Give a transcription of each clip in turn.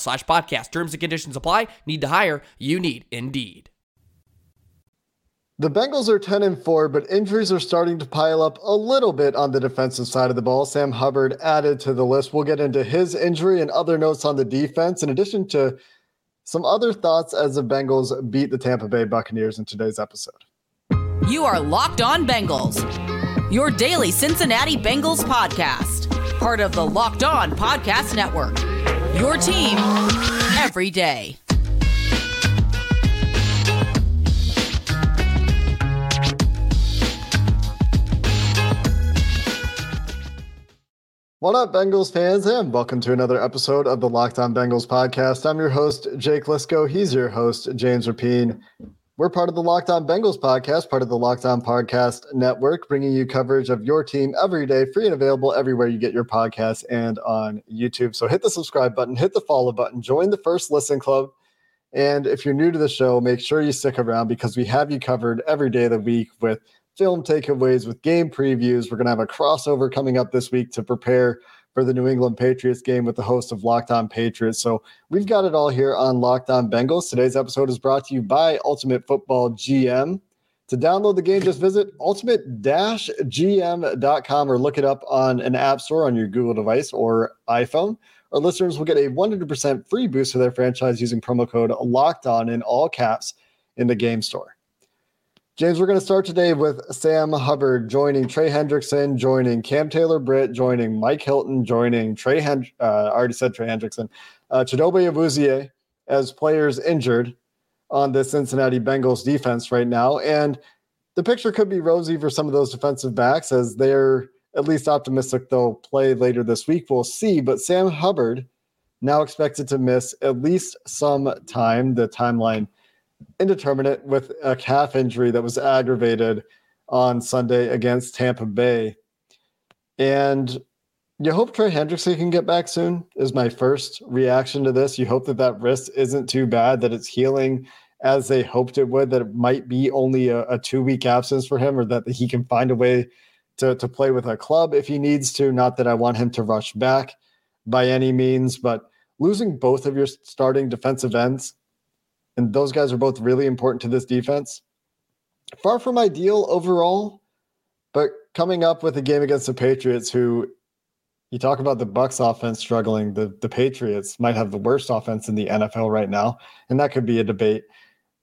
slash podcast. Terms and conditions apply. Need to hire? You need Indeed. The Bengals are 10 and 4, but injuries are starting to pile up a little bit on the defensive side of the ball. Sam Hubbard added to the list. We'll get into his injury and other notes on the defense, in addition to some other thoughts as the Bengals beat the Tampa Bay Buccaneers in today's episode. You are Locked On Bengals, your daily Cincinnati Bengals podcast, part of the Locked On Podcast Network. Your team every day. What up, Bengals fans, and welcome to another episode of the Locked On Bengals podcast. I'm your host, Jake Liscow. He's your host, James Rapien. We're part of the Locked On Bengals podcast, part of the Locked On Podcast Network, bringing you coverage of your team every day, free and available everywhere you get your podcasts and on YouTube. So hit the subscribe button, hit the follow button, join the first listen club. And if you're new to the show, make sure you stick around because we have you covered every day of the week with film takeaways, with game previews. We're going to have a crossover coming up this week to prepare for the New England Patriots game with the host of Locked On Patriots. So we've got it all here on Locked On Bengals. Today's episode is brought to you by Ultimate Football GM. To download the game, just visit ultimate-gm.com or look it up on an app store on your Google device or iPhone. Our listeners will get a 100% free boost for their franchise using promo code Locked On in all caps in the game store. James, we're going to start today with Sam Hubbard joining Trey Hendrickson, joining Cam Taylor Britt, joining Mike Hilton, joining Trey Hend- uh, I already said Trey Hendrickson, uh, Chidobe Awuzie as players injured on the Cincinnati Bengals defense right now. And the picture could be rosy for some of those defensive backs as they're at least optimistic they'll play later this week. We'll see. But Sam Hubbard now expected to miss at least some time. The timeline indeterminate with a calf injury that was aggravated on Sunday against Tampa Bay. And you hope Trey Hendrickson can get back soon, is my first reaction to this. You hope that that wrist isn't too bad, that it's healing as they hoped it would, that it might be only a, a two week absence for him, or that he can find a way to, to play with a club if he needs to. Not that I want him to rush back by any means, but losing both of your starting defensive ends and those guys are both really important to this defense. Far from ideal overall, but coming up with a game against the Patriots, who you talk about the Bucks offense struggling, the the Patriots might have the worst offense in the NFL right now, and that could be a debate.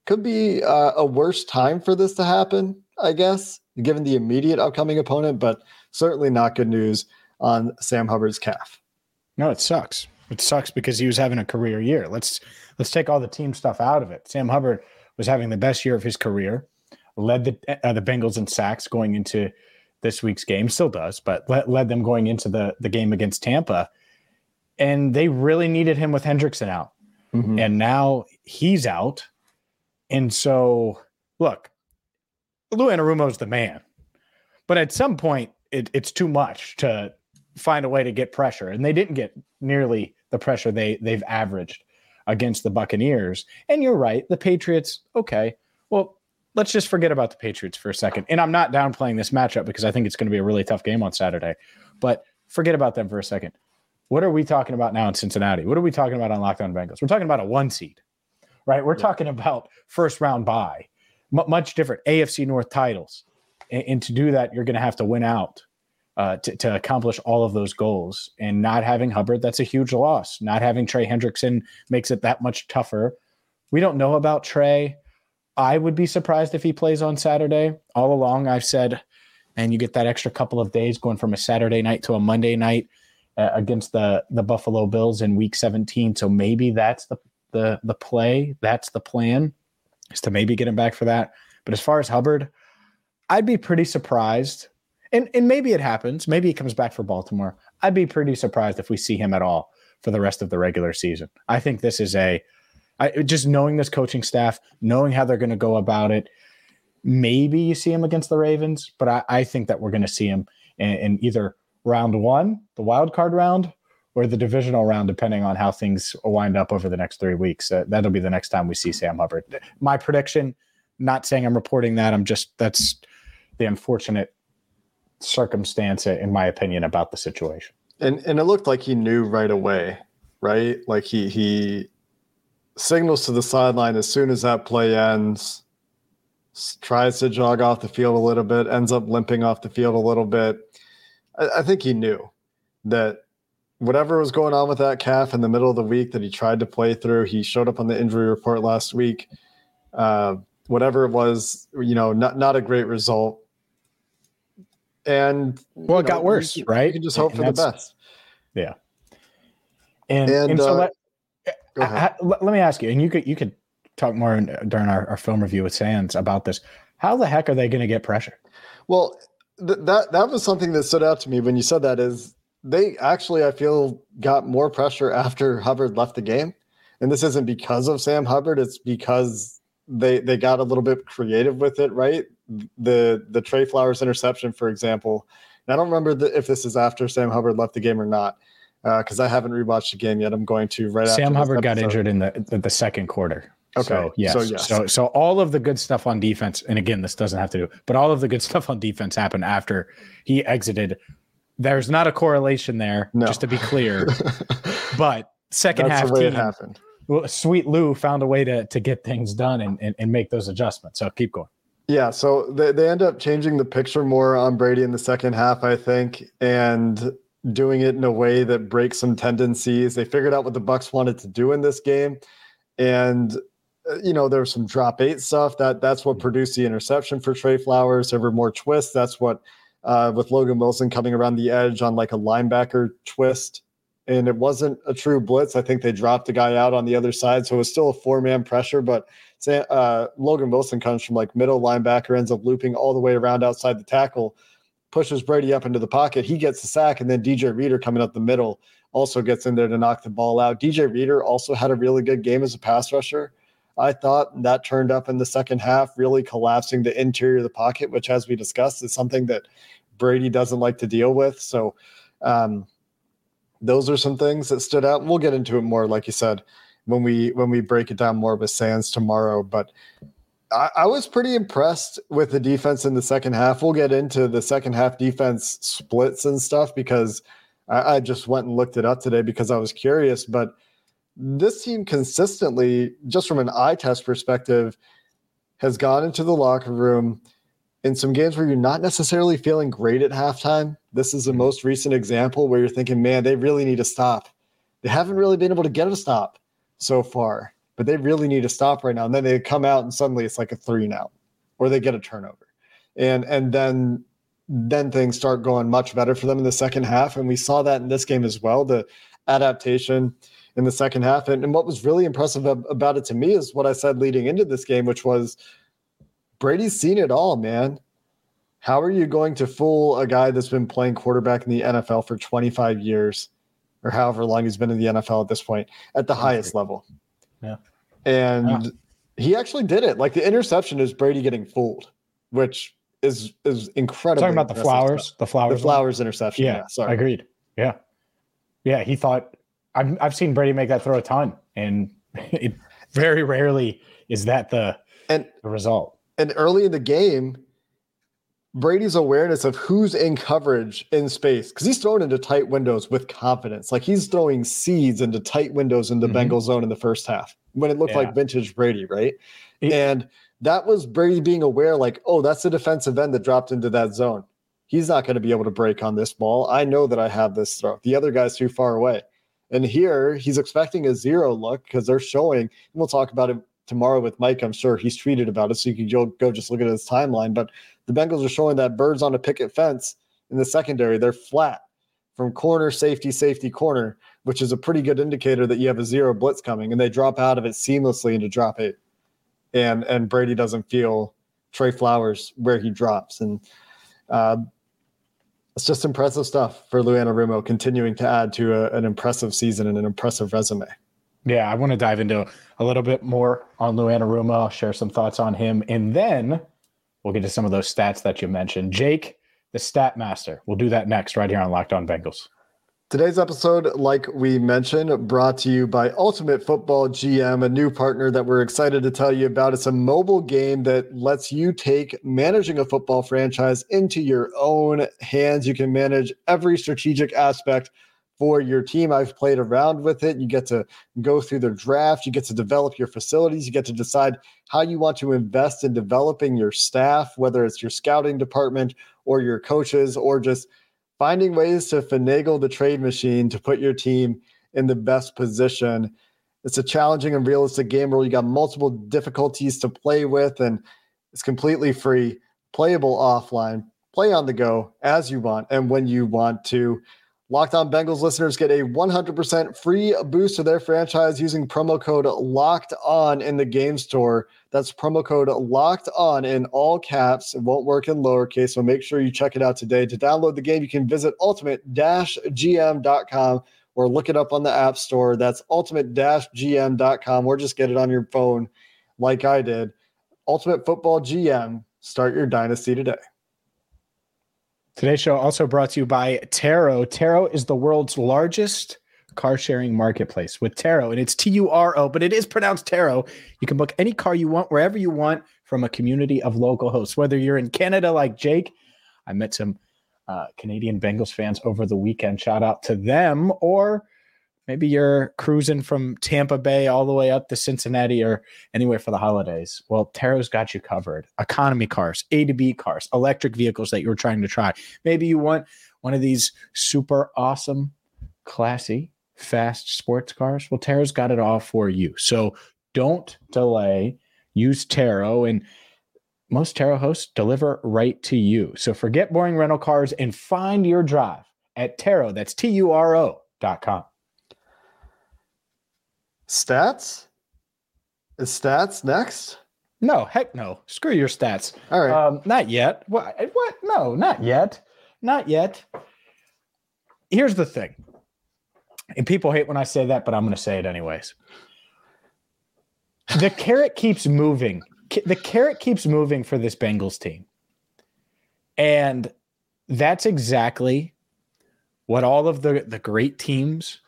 Could be uh, a worse time for this to happen, I guess, given the immediate upcoming opponent, but certainly not good news on Sam Hubbard's calf. No, it sucks. It sucks because he was having a career year. Let's let's take all the team stuff out of it. Sam Hubbard was having the best year of his career, led the uh, the Bengals in sacks going into this week's game, still does, but led, led them going into the the game against Tampa, and they really needed him with Hendrickson out, mm-hmm. and now he's out, and so look, Lou Anarumo is the man, but at some point it, it's too much to find a way to get pressure. And they didn't get nearly the pressure they they've averaged against the Buccaneers. And you're right, the Patriots, okay. Well, let's just forget about the Patriots for a second. And I'm not downplaying this matchup because I think it's going to be a really tough game on Saturday. But forget about them for a second. What are we talking about now in Cincinnati? What are we talking about on Locked On Bengals? We're talking about a one seed, right? We're yeah. talking about first round bye, M- much different AFC North titles. And, and to do that, you're going to have to win out uh, to, to accomplish all of those goals. And not having Hubbard, that's a huge loss. Not having Trey Hendrickson makes it that much tougher. We don't know about Trey. I would be surprised if he plays on Saturday. All along, I've said, and you get that extra couple of days going from a Saturday night to a Monday night uh, against the the Buffalo Bills in Week 17. So maybe that's the the the play. That's the plan, is to maybe get him back for that. But as far as Hubbard, I'd be pretty surprised, and and maybe it happens. Maybe he comes back for Baltimore. I'd be pretty surprised if we see him at all for the rest of the regular season. I think this is a I, just knowing this coaching staff, knowing how they're going to go about it. Maybe you see him against the Ravens, but I, I think that we're going to see him in, in, either round one, the wild card round, or the divisional round, depending on how things wind up over the next three weeks. Uh, that'll be the next time we see Sam Hubbard. My prediction, not saying I'm reporting that, I'm just that's the unfortunate circumstance, in my opinion, about the situation. And and it looked like he knew right away, right? Like he he signals to the sideline as soon as that play ends, tries to jog off the field a little bit, ends up limping off the field a little bit. I, I think he knew that whatever was going on with that calf in the middle of the week that he tried to play through, he showed up on the injury report last week. Uh, whatever it was, you know, not not a great result. And well, it know, got worse, you, right? You can just hope and for the best. Yeah. And, and, and so uh, let, I, let me ask you, and you could you could talk more in, during our, our film review with Sands about this. How the heck are they going to get pressure? Well, th- that that was something that stood out to me when you said that. Is they actually I feel got more pressure after Hubbard left the game, and this isn't because of Sam Hubbard. It's because they they got a little bit creative with it, right? The the Trey Flowers interception, for example. And I don't remember the, if this is after Sam Hubbard left the game or not because uh, I haven't rewatched the game yet. I'm going to right. Sam Hubbard got injured in the, the, the second quarter. Okay. So, yes. So, yes. So, so all of the good stuff on defense, and again, this doesn't have to do, but all of the good stuff on defense happened after he exited. There's not a correlation there, no. just to be clear. but second That's half, team, it happened. Well, Sweet Lou found a way to to get things done and, and, and make those adjustments. So keep going. Yeah, so they, they end up changing the picture more on Brady in the second half, I think. And doing it in a way that breaks some tendencies. They figured out what the Bucks wanted to do in this game, and uh, you know there was some drop eight stuff that that's what produced the interception for Trey Flowers. There were more twists. That's what uh, with Logan Wilson coming around the edge on like a linebacker twist, and it wasn't a true blitz. I think they dropped a guy out on the other side, so it was still a four man pressure, but. Uh, Logan Wilson comes from like middle linebacker, ends up looping all the way around outside the tackle, pushes Brady up into the pocket. He gets the sack, and then DJ Reader coming up the middle also gets in there to knock the ball out. DJ Reader also had a really good game as a pass rusher. I thought that turned up in the second half, really collapsing the interior of the pocket, which, as we discussed, is something that Brady doesn't like to deal with. So, um, those are some things that stood out. We'll get into it more, like you said, when we when we break it down more with Sands tomorrow. But I, I, was pretty impressed with the defense in the second half. We'll get into the second half defense splits and stuff because I, I just went and looked it up today because I was curious. But this team consistently, just from an eye test perspective, has gone into the locker room in some games where you're not necessarily feeling great at halftime. This is the mm-hmm. most recent example where you're thinking, man, they really need to stop. They haven't really been able to get a stop so far but they really need to stop right now. And then they come out and suddenly it's like a three now, or they get a turnover, and and then then things start going much better for them in the second half. And we saw that in this game as well. The adaptation in the second half, and, and what was really impressive about it to me is what I said leading into this game, which was Brady's seen it all, man. How are you going to fool a guy that's been playing quarterback in the NFL for 25 years or however long he's been in the NFL at this point at the highest level? Yeah. And yeah. he actually did it. Like the interception is Brady getting fooled, which is is incredible. Talking about the flowers, the flowers, the flowers interception. Yeah, yeah sorry, I agreed. Yeah. Yeah. He thought, I've, I've seen Brady make that throw a ton, and it very rarely is that the, and the result. And early in the game, Brady's awareness of who's in coverage in space because he's throwing into tight windows with confidence. Like he's throwing seeds into tight windows in the mm-hmm. Bengal zone in the first half when it looked yeah. like vintage Brady, right? and that was Brady being aware, like, oh, that's the defensive end that dropped into that zone. He's not going to be able to break on this ball. I know that I have this throw. The other guy's too far away. And here he's expecting a zero look because they're showing, and we'll talk about it tomorrow with Mike. I'm sure he's tweeted about it. So you can go, just look at his timeline. But the Bengals are showing that birds on a picket fence in the secondary, they're flat from corner, safety, safety, corner, which is a pretty good indicator that you have a zero blitz coming. And they drop out of it seamlessly into drop eight. And and Brady doesn't feel Trey Flowers where he drops. And uh, it's just impressive stuff for Lou Anarumo continuing to add to a, an impressive season and an impressive resume. Yeah, I want to dive into a little bit more on Lou Anarumo. I'll share some thoughts on him. And then we'll get to some of those stats that you mentioned. Jake, the stat master. We'll do that next right here on Locked On Bengals. Today's episode, like we mentioned, brought to you by Ultimate Football GM, a new partner that we're excited to tell you about. It's a mobile game that lets you take managing a football franchise into your own hands. You can manage every strategic aspect for your team. I've played around with it. You get to go through the draft, you get to develop your facilities, you get to decide how you want to invest in developing your staff, whether it's your scouting department or your coaches or just finding ways to finagle the trade machine to put your team in the best position. It's a challenging and realistic game where you got multiple difficulties to play with, and it's completely free, playable offline, play on the go as you want and when you want to. Locked On Bengals listeners get a 100% free boost to their franchise using promo code Locked On in the game store. That's promo code Locked On in all caps. It won't work in lowercase, so make sure you check it out today. To download the game, you can visit ultimate-gm.com or look it up on the App Store. That's ultimate-gm.com or just get it on your phone like I did. Ultimate Football GM. Start your dynasty today. Today's show also brought to you by Turo. Turo is the world's largest car sharing marketplace with Turo, and it's T U R O, but it is pronounced Turo. You can book any car you want wherever you want from a community of local hosts. Whether you're in Canada like Jake, I met some uh, Canadian Bengals fans over the weekend. Shout out to them, or maybe you're cruising from Tampa Bay all the way up to Cincinnati or anywhere for the holidays. Well, Turo's got you covered. Economy cars, A to B cars, electric vehicles that you're trying to try. Maybe you want one of these super awesome, classy, fast sports cars. Well, Turo's got it all for you. So don't delay. Use Turo and most Turo hosts deliver right to you. So forget boring rental cars and find your drive at Turo. That's T U R O dot com. Stats? Is stats next? No, heck no. Screw your stats. All right. Um, not yet. What? What? No, not yet. Not yet. Here's the thing. And people hate when I say that, but I'm going to say it anyways. The carrot keeps moving. The carrot keeps moving for this Bengals team. And that's exactly what all of the, the great teams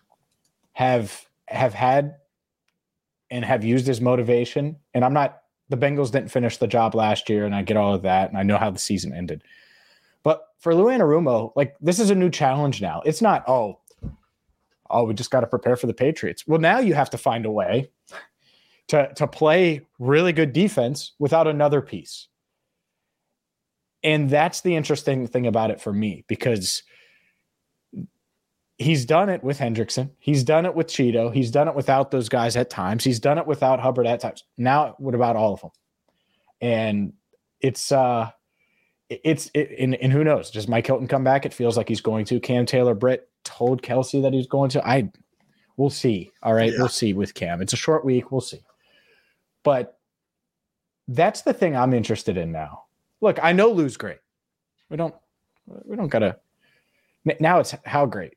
have have had and have used as motivation. And I'm not, the Bengals didn't finish the job last year, and I get all of that, and I know how the season ended. But for Lou Anarumo, like this is a new challenge now. It's not, oh, oh, we just got to prepare for the Patriots. Well, now you have to find a way to, to play really good defense without another piece. And that's the interesting thing about it for me because – he's done it with Hendrickson. He's done it with Chido. He's done it without those guys at times. He's done it without Hubbard at times. Now, what about all of them? And it's uh it's it, and, and who knows? Does Mike Hilton come back? It feels like he's going to. Cam Taylor Britt told Kelsey that he's going to. I we'll see. All right, yeah. we'll see with Cam. It's a short week. We'll see. But that's the thing I'm interested in now. Look, I know Lou's great. We don't we don't gotta now it's how great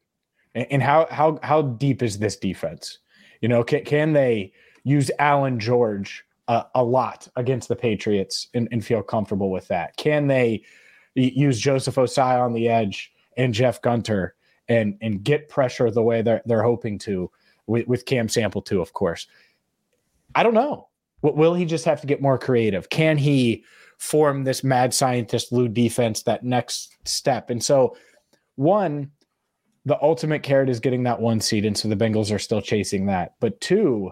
and how how how deep is this defense? You know, can, can they use Allan George uh, a lot against the Patriots and, and, feel comfortable with that? Can they use Joseph Ossai on the edge and Jeff Gunter and and get pressure the way they're they're hoping to with, with Cam Sample too, of course. I don't know. Will he just have to get more creative? Can he form this mad scientist Lou defense that next step? And so, one, the ultimate carrot is getting that one seed, and so the Bengals are still chasing that. But two,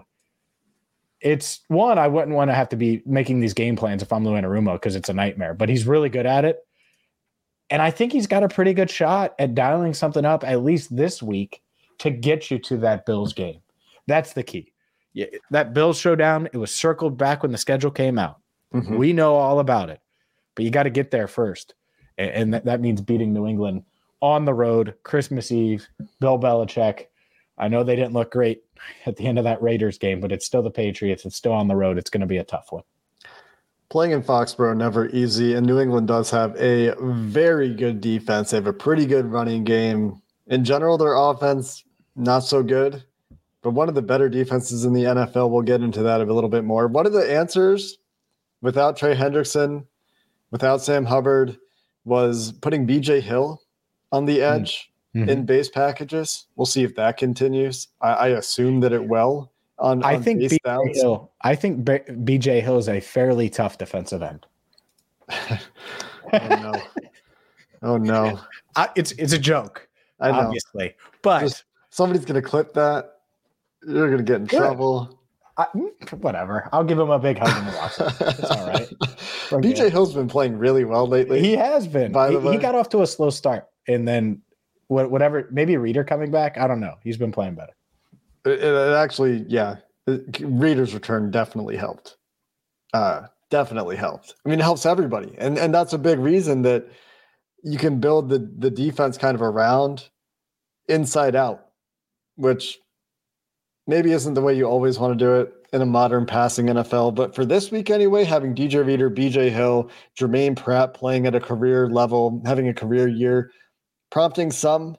it's one, I wouldn't want to have to be making these game plans if I'm Lou Anarumo because it's a nightmare. But he's really good at it. And I think he's got a pretty good shot at dialing something up at least this week to get you to that Bills game. That's the key. Yeah, that Bills showdown, it was circled back when the schedule came out. Mm-hmm. We know all about it, but you got to get there first. And, and that, that means beating New England on the road, Christmas Eve, Bill Belichick. I know they didn't look great at the end of that Raiders game, but it's still the Patriots. It's still on the road. It's going to be a tough one. Playing in Foxborough never easy, and New England does have a very good defense. They have a pretty good running game. In general, their offense not so good, but one of the better defenses in the NFL. We'll get into that a little bit more. What are the answers without Trey Hendrickson, without Sam Hubbard, was putting BJ Hill on the mm-hmm. edge mm-hmm. in base packages. We'll see if that continues. I, I assume that it will. On, I think BJ Hill. I think B- BJ Hill is a fairly tough defensive end. oh no! Oh no! I, it's it's a joke. I know. Obviously, but Just, somebody's gonna clip that. You're gonna get in trouble. I, mm, whatever. I'll give him a big hug in the locker. It's all right. BJ Hill's been playing really well lately. He has been. By the way, he got off to a slow start, and then whatever. Maybe Reader coming back. I don't know. He's been playing better. It, it actually, yeah. Reader's return definitely helped. Uh, definitely helped. I mean, it helps everybody, and and that's a big reason that you can build the the defense kind of around inside out, which maybe isn't the way you always want to do it in a modern passing NFL. But for this week anyway, having DJ Reader, BJ Hill, Germaine Pratt playing at a career level, having a career year, prompting some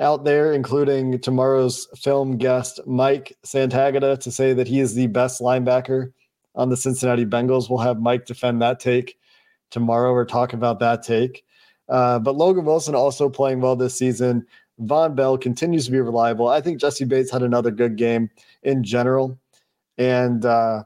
out there, including tomorrow's film guest Mike Santagata, to say that he is the best linebacker on the Cincinnati Bengals. We'll have Mike defend that take tomorrow or talk about that take. Uh, but Logan Wilson also playing well this season. Vonn Bell continues to be reliable. I think Jessie Bates had another good game in general. And uh,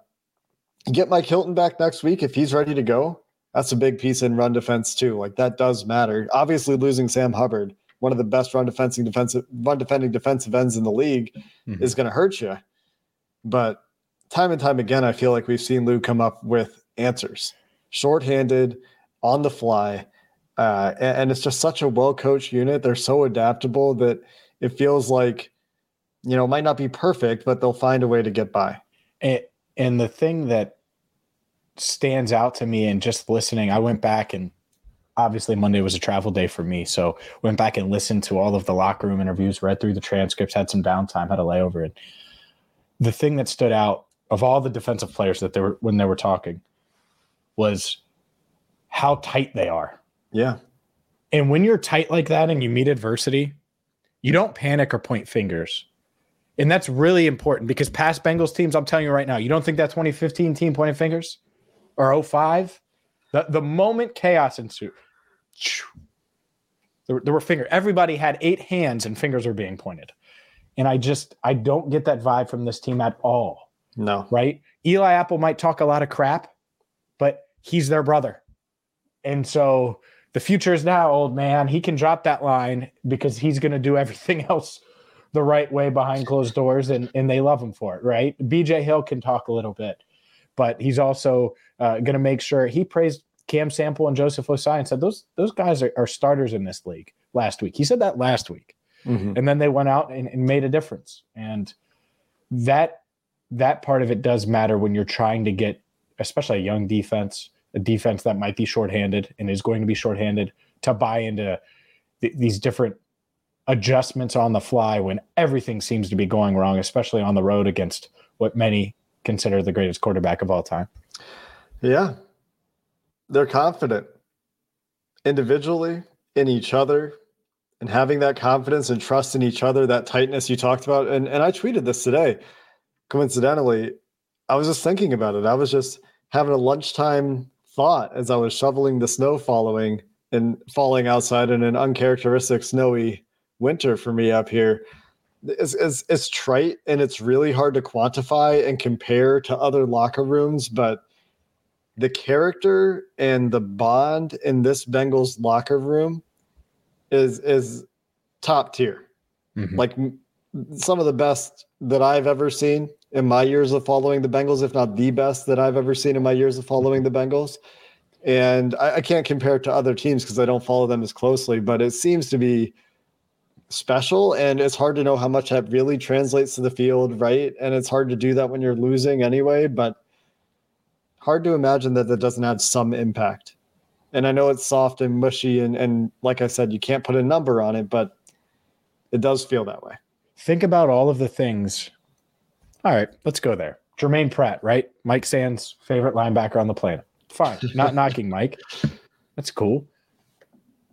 get Mike Hilton back next week if he's ready to go. That's a big piece in run defense too. Like that does matter. Obviously, losing Sam Hubbard, one of the best run defending defensive run defending defensive ends in the league, mm-hmm. is going to hurt you. But time and time again, I feel like we've seen Lou come up with answers, shorthanded, on the fly, uh, and, and, it's just such a well coached unit. They're so adaptable that it feels like, you know, it might not be perfect, but they'll find a way to get by. And, and the thing that stands out to me and just listening, I went back and obviously Monday was a travel day for me. So went back and listened to all of the locker room interviews, read through the transcripts, had some downtime, had a layover. And the thing that stood out of all the defensive players that they were when they were talking was how tight they are yeah. And when you're tight like that and you meet adversity, you don't panic or point fingers. And that's really important because past Bengals teams, I'm telling you right now, you don't think that 2015 team pointed fingers or 05? The, the moment chaos ensued, there, there were fingers. Everybody had eight hands and fingers were being pointed. And I just, I don't get that vibe from this team at all. No. Right? Eli Apple might talk a lot of crap, but he's their brother. And so the future is now, old man. He can drop that line because he's going to do everything else the right way behind closed doors, and, and they love him for it, right? BJ Hill can talk a little bit, but he's also uh, going to make sure he praised Cam Sample and Joseph Ossai and said those those guys are, are, starters in this league last week. He said that last week, mm-hmm. and then they went out and, and made a difference, and that that part of it does matter when you're trying to get, especially a young defense a defense that might be shorthanded and is going to be shorthanded to buy into th- these different adjustments on the fly when everything seems to be going wrong, especially on the road against what many consider the greatest quarterback of all time. Yeah. They're confident individually in each other and having that confidence and trust in each other, that tightness you talked about. And, and I tweeted this today. Coincidentally, I was just thinking about it. I was just having a lunchtime thought as I was shoveling the snow following and falling outside in an uncharacteristic snowy winter for me up here. It's, it's, it's trite and it's really hard to quantify and compare to other locker rooms, but the character and the bond in this Bengals locker room is is top tier. Mm-hmm. Like some of the best that I've ever seen in my years of following the Bengals, if not the best that I've ever seen in my years of following the Bengals. And I, I can't compare it to other teams because I don't follow them as closely, but it seems to be special and it's hard to know how much that really translates to the field, right? And it's hard to do that when you're losing anyway, but hard to imagine that that doesn't have some impact. And I know it's soft and mushy and and like I said, you can't put a number on it, but it does feel that way. Think about all of the things. All right, let's go there. Germaine Pratt, right? Mike Sands' favorite linebacker on the planet. Fine. Not knocking Mike. That's cool.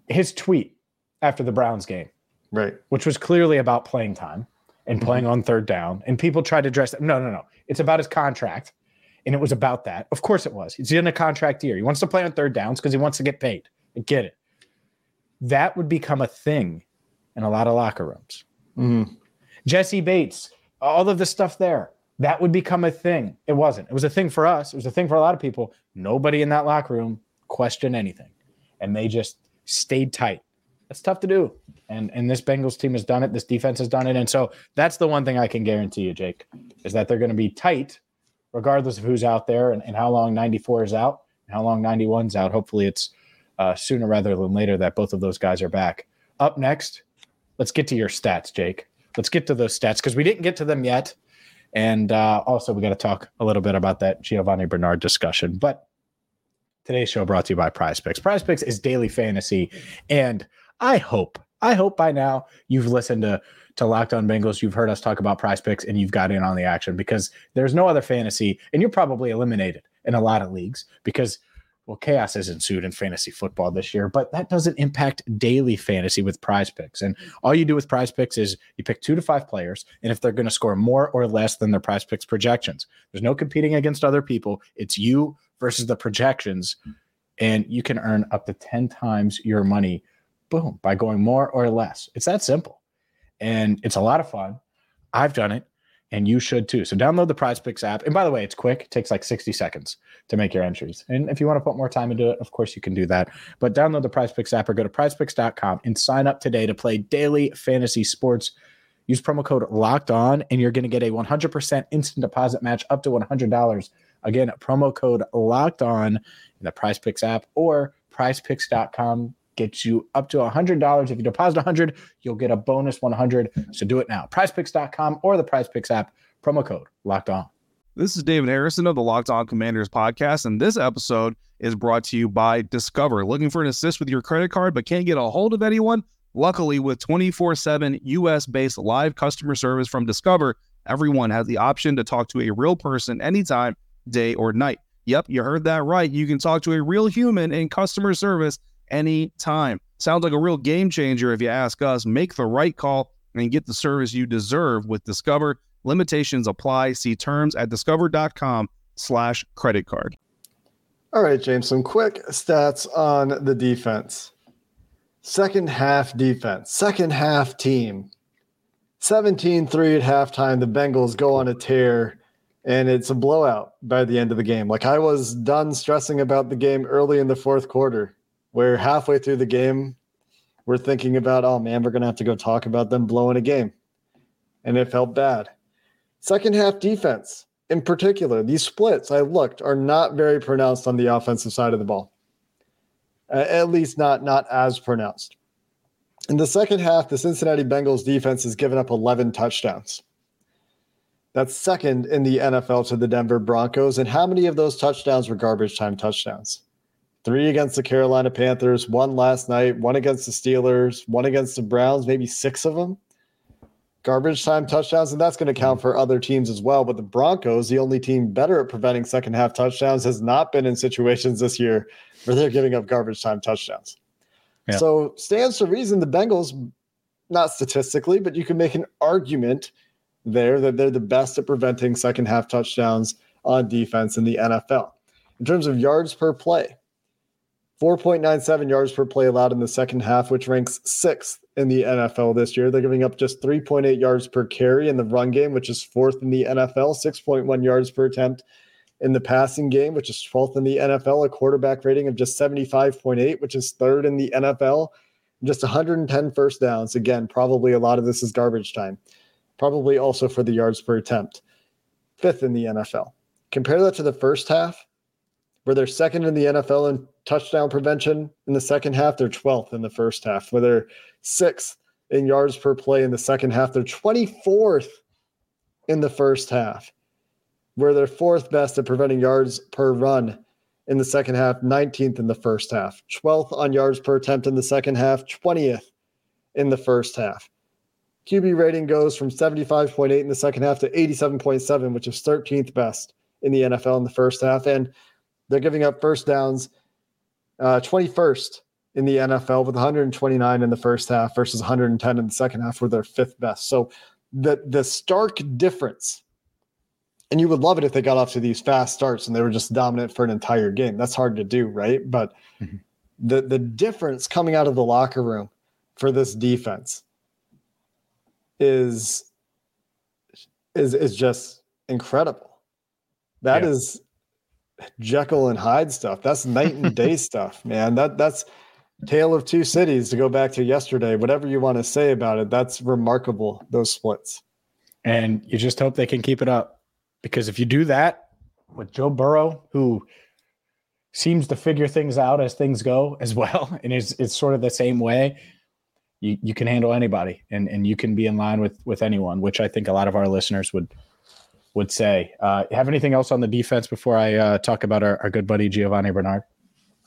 His tweet after the Browns game right? Which was clearly about playing time and playing mm-hmm. on third down. And people tried to dress no, no, no. It's about his contract, and it was about that. Of course, it was. He's in a contract year. He wants to play on third downs because he wants to get paid. I get it. That would become a thing in a lot of locker rooms. Mm-hmm. Jessie Bates, all of the stuff there. That would become a thing. It wasn't. It was a thing for us. It was a thing for a lot of people. Nobody in that locker room questioned anything, and they just stayed tight. That's tough to do. And and this Bengals team has done it. This defense has done it. And so that's the one thing I can guarantee you, Jake, is that they're going to be tight, regardless of who's out there and, and how long 94 is out and how long 91's out. Hopefully it's uh, sooner rather than later that both of those guys are back. Up next, let's get to your stats, Jake. Let's get to those stats because we didn't get to them yet. And uh, also, we got to talk a little bit about that Giovani Bernard discussion. But today's show brought to you by Prize Picks. Prize Picks is daily fantasy. And I hope, I hope by now you've listened to to Locked On Bengals. You've heard us talk about Prize Picks, and you've got in on the action because there's no other fantasy, and you're probably eliminated in a lot of leagues because well, chaos has ensued in fantasy football this year, but that doesn't impact daily fantasy with prize picks. And all you do with prize picks is you pick two to five players, and if they're going to score more or less than their prize picks projections, there's no competing against other people. It's you versus the projections, and you can earn up to 10 times your money boom, by going more or less. It's that simple. And it's a lot of fun. I've done it and you should too. So download the Prize Picks app. And by the way, it's quick. It takes like 60 seconds to make your entries. And if you want to put more time into it, of course you can do that. But download the Prize Picks app or go to prizepicks.com and sign up today to play daily fantasy sports. Use promo code locked on and you're going to get a 100% instant deposit match up to $100. Again, promo code locked on in the Prize Picks app or prizepicks.com gets you up to $100. If you deposit 100, you'll get a bonus 100. So do it now. PrizePicks.com or the PrizePicks app. Promo code locked on. This is David Harrison of the Locked On Commanders podcast, and this episode is brought to you by Discover. Looking for an assist with your credit card but can't get a hold of anyone? Luckily, with 24 7 US based live customer service from Discover, everyone has the option to talk to a real person anytime, day or night. Yep, you heard that right. You can talk to a real human in customer service anytime. Sounds like a real game changer if you ask us. Make the right call and get the service you deserve with Discover. Limitations apply. See terms at discover.com slash credit card. All right, James, some quick stats on the defense. Second half defense, second half team. 17 3 at halftime. The Bengals go on a tear, and it's a blowout by the end of the game. Like I was done stressing about the game early in the fourth quarter where halfway through the game, we're thinking about, oh man, we're going to have to go talk about them blowing a game. And it felt bad. Second half defense, in particular, these splits I looked are not very pronounced on the offensive side of the ball. At least not not as pronounced. In the second half, the Cincinnati Bengals defense has given up 11 touchdowns. That's second in the NFL to the Denver Broncos. And how many of those touchdowns were garbage time touchdowns? Three against the Carolina Panthers, one last night, one against the Steelers, one against the Browns, maybe six of them. Garbage time touchdowns, and that's going to count for other teams as well. But the Broncos, the only team better at preventing second half touchdowns, has not been in situations this year where they're giving up garbage time touchdowns. Yeah. So stands to reason the Bengals, not statistically, but you can make an argument there that they're the best at preventing second half touchdowns on defense in the NFL. In terms of yards per play, 4.97 yards per play allowed in the second half, which ranks sixth in the NFL this year. They're giving up just 3.8 yards per carry in the run game, which is fourth in the NFL, 6.1 yards per attempt in the passing game, which is 12th in the NFL, a quarterback rating of just 75.8, which is third in the NFL, just 110 first downs. Again, probably a lot of this is garbage time, probably also for the yards per attempt, fifth in the NFL. Compare that to the first half, where they're second in the NFL in touchdown prevention in the second half, they're 12th in the first half, where they're sixth in yards per play in the second half, they're 24th in the first half where they're fourth best at preventing yards per run in the second half, 19th in the first half, 12th on yards per attempt in the second half, 20th in the first half. QB rating goes from 75.8 in the second half to 87.7, which is 13th best in the NFL in the first half. And they're giving up first downs uh, 21st in the NFL with 129 in the first half versus 110 in the second half, were they're fifth best. So the the stark difference and you would love it if they got off to these fast starts and they were just dominant for an entire game. That's hard to do, right? But mm-hmm. the the difference coming out of the locker room for this defense is is is just incredible. That yeah. is Jekyll and Hyde stuff. That's night and day stuff, man. That that's tale of two cities to go back to yesterday. Whatever you want to say about it, that's remarkable. Those splits, and you just hope they can keep it up because if you do that with Joe Burrow, who seems to figure things out as things go as well, and it's it's sort of the same way, you you can handle anybody and and you can be in line with with anyone, which I think a lot of our listeners would would say. Uh, have anything else on the defense before I uh, talk about our, our good buddy Giovani Bernard?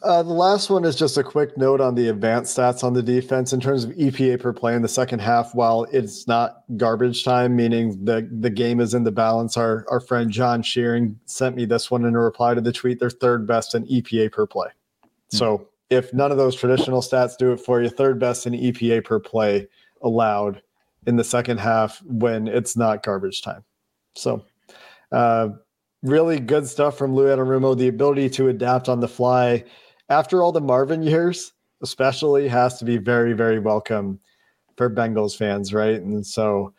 Uh, the last one is just a quick note on the advanced stats on the defense in terms of EPA per play in the second half. While it's not garbage time, meaning the the game is in the balance, our our friend John Shearing sent me this one in a reply to the tweet. They're third best in EPA per play. Mm-hmm. So if none of those traditional stats do it for you, third best in EPA per play allowed in the second half when it's not garbage time. So. Uh, really good stuff from Lou Anarumo. The ability to adapt on the fly after all the Marvin years, especially has to be very, very welcome for Bengals fans, right? And so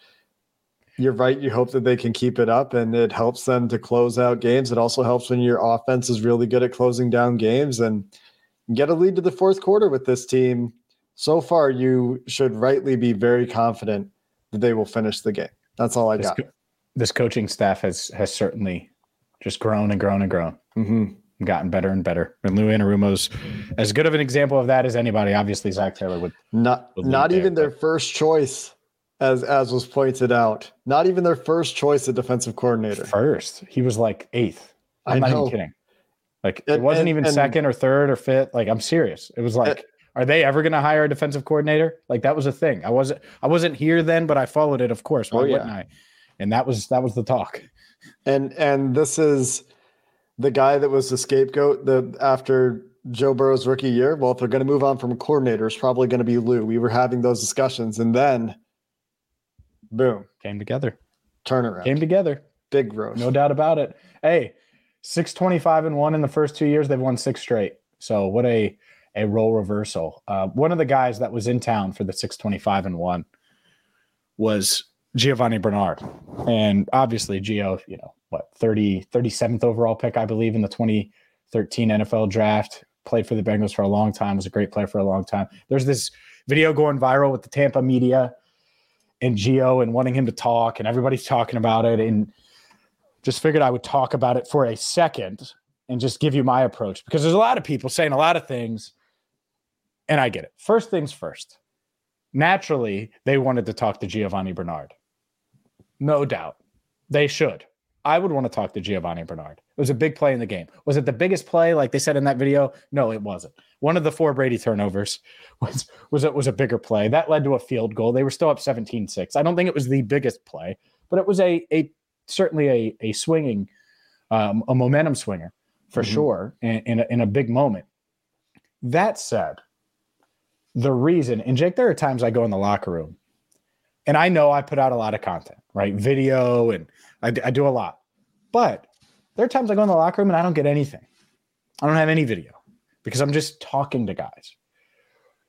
you're right. You hope that they can keep it up and it helps them to close out games. It also helps when your offense is really good at closing down games and get a lead to the fourth quarter with this team. So far, you should rightly be very confident that they will finish the game. That's all I got. This coaching staff has has certainly just grown and grown and grown. Mm-hmm gotten better and better. And Lou Anarumo's as good of an example of that as anybody. Obviously, Zac Taylor would not would not even there, their but. first choice, as as was pointed out. Not even their first choice of defensive coordinator. First, he was like eighth. I'm I not even kidding. Like and, it wasn't and, even and, second or third or fifth. Like I'm serious. It was like. are they ever going to hire a defensive coordinator? Like that was a thing. I wasn't I wasn't here then, but I followed it, of course. Why oh, yeah. wouldn't I? And that was that was the talk. And and this is the guy that was the scapegoat the after Joe Burrow's rookie year. Well, if they're going to move on from coordinator, it's probably going to be Lou. We were having those discussions, and then, boom, came together. Turnaround came together. Big growth, no doubt about it. Hey, six twenty five and one in the first two years. They've won six straight. So what a a role reversal. Uh, one of the guys that was in town for the six twenty five and one was Giovani Bernard, and obviously Gio, you know, what 30 37th overall pick i believe in the 2013 nfl draft. Played for the bengals for a long time was a great player for a long time. There's this video going viral with the tampa media and gio and wanting him to talk and everybody's talking about it. And just figured i would talk about it for a second and just give you my approach because there's a lot of people saying a lot of things and i get it. First things first. Naturally they wanted to talk to Giovani bernard no doubt they should I would want to talk to Giovani Bernard. It was a big play in the game. Was it the biggest play, like they said in that video? No, it wasn't. One of the four Brady turnovers was was it was a bigger play that led to a field goal. They were still up 17-6. I don't think it was the biggest play, but it was a a certainly a a swinging, um, a momentum swinger for mm-hmm. sure, in, in a, in a big moment. That said, the reason, and Jake, there are times I go in the locker room, and I know I put out a lot of content, right? Video and I, I do a lot, but there are times I go in the locker room and I don't get anything. I don't have any video. because I'm just talking to guys.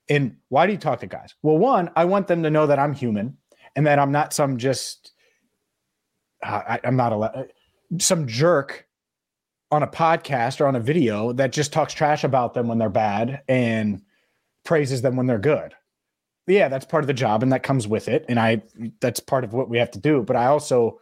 And why do you talk to guys? Well, one, I want them to know that I'm human and that I'm not some just, uh, I, I'm not a, some jerk on a podcast or on a video that just talks trash about them when they're bad and praises them when they're good. Yeah, that's part of the job and that comes with it. And I, that's part of what we have to do. But I also,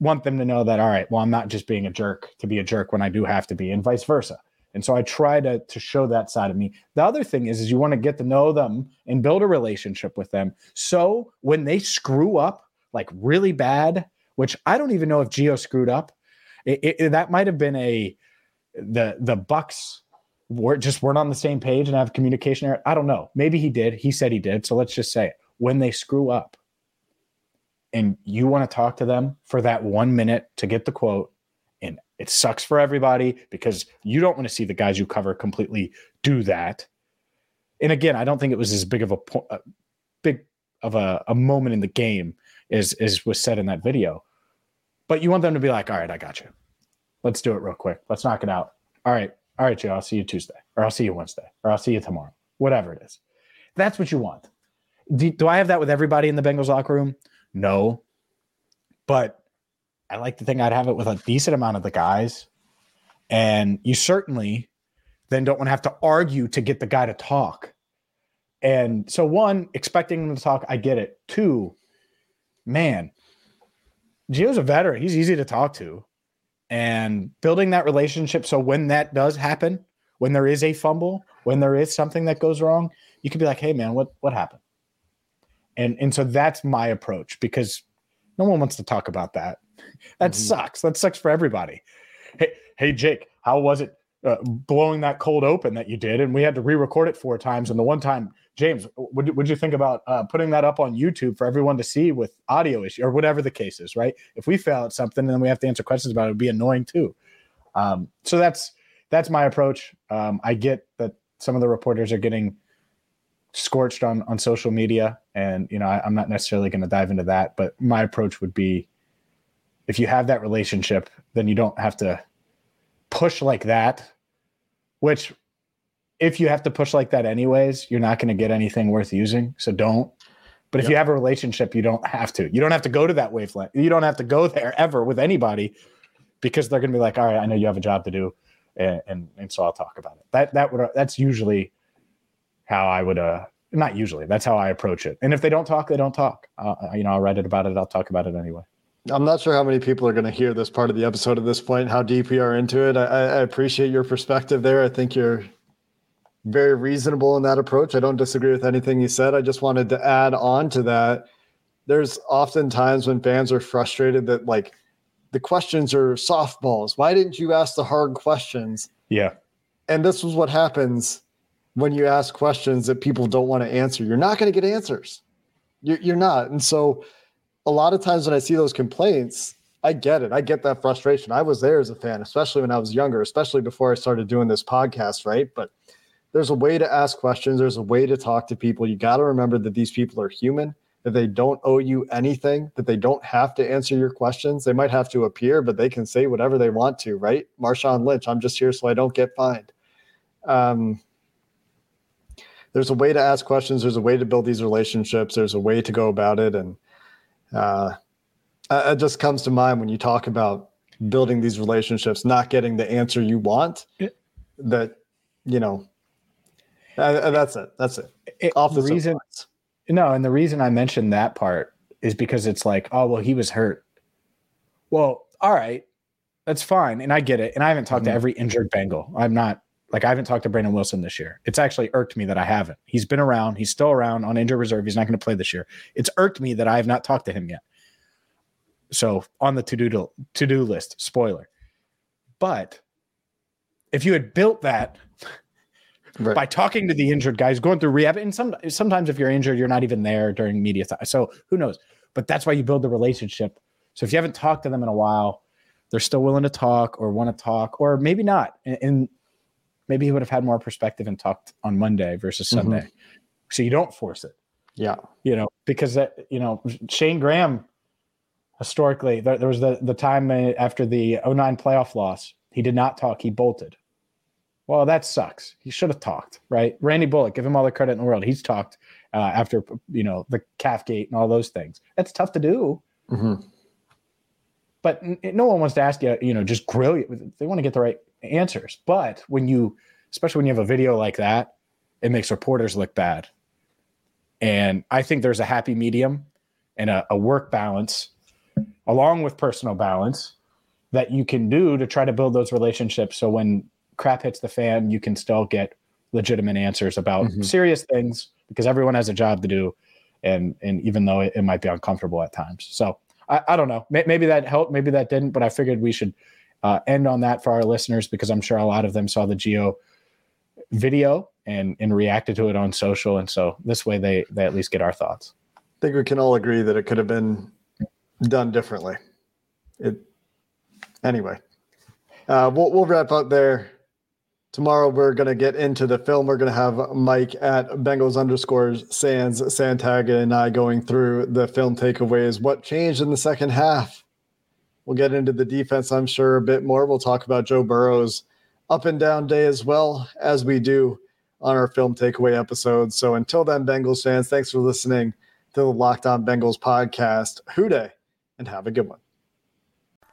want them to know that all right well i'm not just being a jerk to be a jerk when i do have to be and vice versa and so i try to to show that side of me the other thing is is you want to get to know them and build a relationship with them so when they screw up like really bad which i don't even know if Gio screwed up it, it, that might have been a the the bucks were just weren't on the same page and have communication error i don't know maybe he did he said he did so let's just say it when they screw up and you want to talk to them for that one minute to get the quote, and it sucks for everybody because you don't want to see the guys you cover completely do that. And again, I don't think it was as big of a, a uh, big of a, a moment in the game as as was said in that video. But you want them to be like, all right, I got you. Let's do it real quick. Let's knock it out. All right. All right, Joe, I'll see you Tuesday, or I'll see you Wednesday, or I'll see you tomorrow, whatever it is. That's what you want. Do, do I have that with everybody in the Bengals locker room? No. But I like to think I'd have it with a decent amount of the guys. And you certainly then don't want to have to argue to get the guy to talk. And so, one, expecting him to talk, I get it. Two, man, Gio's a veteran. He's easy to talk to. And building that relationship so when that does happen, when there is a fumble, when there is something that goes wrong, you can be like, hey man, what what happened? And and so that's my approach because no one wants to talk about that. That mm-hmm. sucks. That sucks for everybody. Hey, hey, Jake, how was it uh, blowing that cold open that you did? And we had to re-record it four times. And the one time, James, what would you think about uh, putting that up on YouTube for everyone to see with audio issue or whatever the case is? Right? If we fail at something and then we have to answer questions about it, it'd be annoying too. Um, so that's that's my approach. Um, I get that some of the reporters are getting scorched on on social media and you know I, i'm not necessarily going to dive into that but my approach would be if you have that relationship then you don't have to push like that which if you have to push like that anyways you're not going to get anything worth using so don't but if yep. you have a relationship you don't have to you don't have to go to that wavelength you don't have to go there ever with anybody because they're going to be like all right i know you have a job to do and, and, and so i'll talk about it that that would that's usually how I would uh not usually that's how I approach it. And if they don't talk, they don't talk. Uh, you know, I'll write it about it. I'll talk about it anyway. I'm not sure how many people are going to hear this part of the episode at this point, how deep we are into it. I, I appreciate your perspective there. I think you're very reasonable in that approach. I don't disagree with anything you said. I just wanted to add on to that. There's often times when fans are frustrated that like the questions are softballs. Why didn't you ask the hard questions? Yeah. And this was what happens when you ask questions that people don't want to answer. You're not going to get answers. You're, you're not. And so, a lot of times when I see those complaints, I get it. I get that frustration. I was there as a fan, especially when I was younger, especially before I started doing this podcast, right? But there's a way to ask questions, there's a way to talk to people. You got to remember that these people are human, that they don't owe you anything, that they don't have to answer your questions. They might have to appear, but they can say whatever they want to, right? Marshawn Lynch, I'm just here so I don't get fined. Um, there's a way to ask questions. There's a way to build these relationships. There's a way to go about it, and uh, it just comes to mind when you talk about building these relationships, not getting the answer you want. That you know, uh, that's it. That's it. it Off the reason. No, and the reason I mentioned that part is because it's like, oh well, he was hurt. Well, all right, that's fine, and I get it. And I haven't talked mm-hmm. to every injured Bengal. I'm not like I haven't talked to Brandon Wilson this year. It's actually irked me that I haven't. He's been around. He's still around on injured reserve. He's not going to play this year. It's irked me that I have not talked to him yet. So on the to do to do list, spoiler. But if you had built that right. by talking to the injured guys, going through rehab, and some sometimes if you're injured, you're not even there during media time. So who knows? But that's why you build the relationship. So if you haven't talked to them in a while, they're still willing to talk or want to talk, or maybe not. And maybe he would have had more perspective and talked on Monday versus mm-hmm. Sunday. Mm-hmm. So you don't force it. Yeah. You know, because that, you know, Shayne Graham historically, there, there was the, the time after the 09 playoff loss, he did not talk, he bolted. Well, that sucks. He should have talked, right? Randy Bullock, give him all the credit in the world. He's talked uh, after you know the calf gate and all those things. That's tough to do. Mm-hmm. But n- no one wants to ask you, you know, just grill you. They want to get the right answers. But when you, especially when you have a video like that, it makes reporters look bad. And I think there's a happy medium and a, a work balance, along with personal balance, that you can do to try to build those relationships. So when crap hits the fan, you can still get legitimate answers about Mhm. serious things because everyone has a job to do. And, and even though it, it might be uncomfortable at times. So I, I don't know. Maybe that helped, maybe that didn't, but I figured we should uh, end on that for our listeners because I'm sure a lot of them saw the Gio video and and reacted to it on social, and so this way they they at least get our thoughts. I think we can all agree that it could have been done differently. It anyway. Uh, we'll we'll wrap up there. Tomorrow we're gonna get into the film. We're gonna have Mike at Bengals underscores Sands Santagata and I going through the film takeaways. What changed in the second half? We'll get into the defense, I'm sure, a bit more. We'll talk about Joe Burrow's up and down day as well as we do on our film takeaway episodes. So until then, Bengals fans, thanks for listening to the Locked On Bengals podcast. Who Dey and have a good one.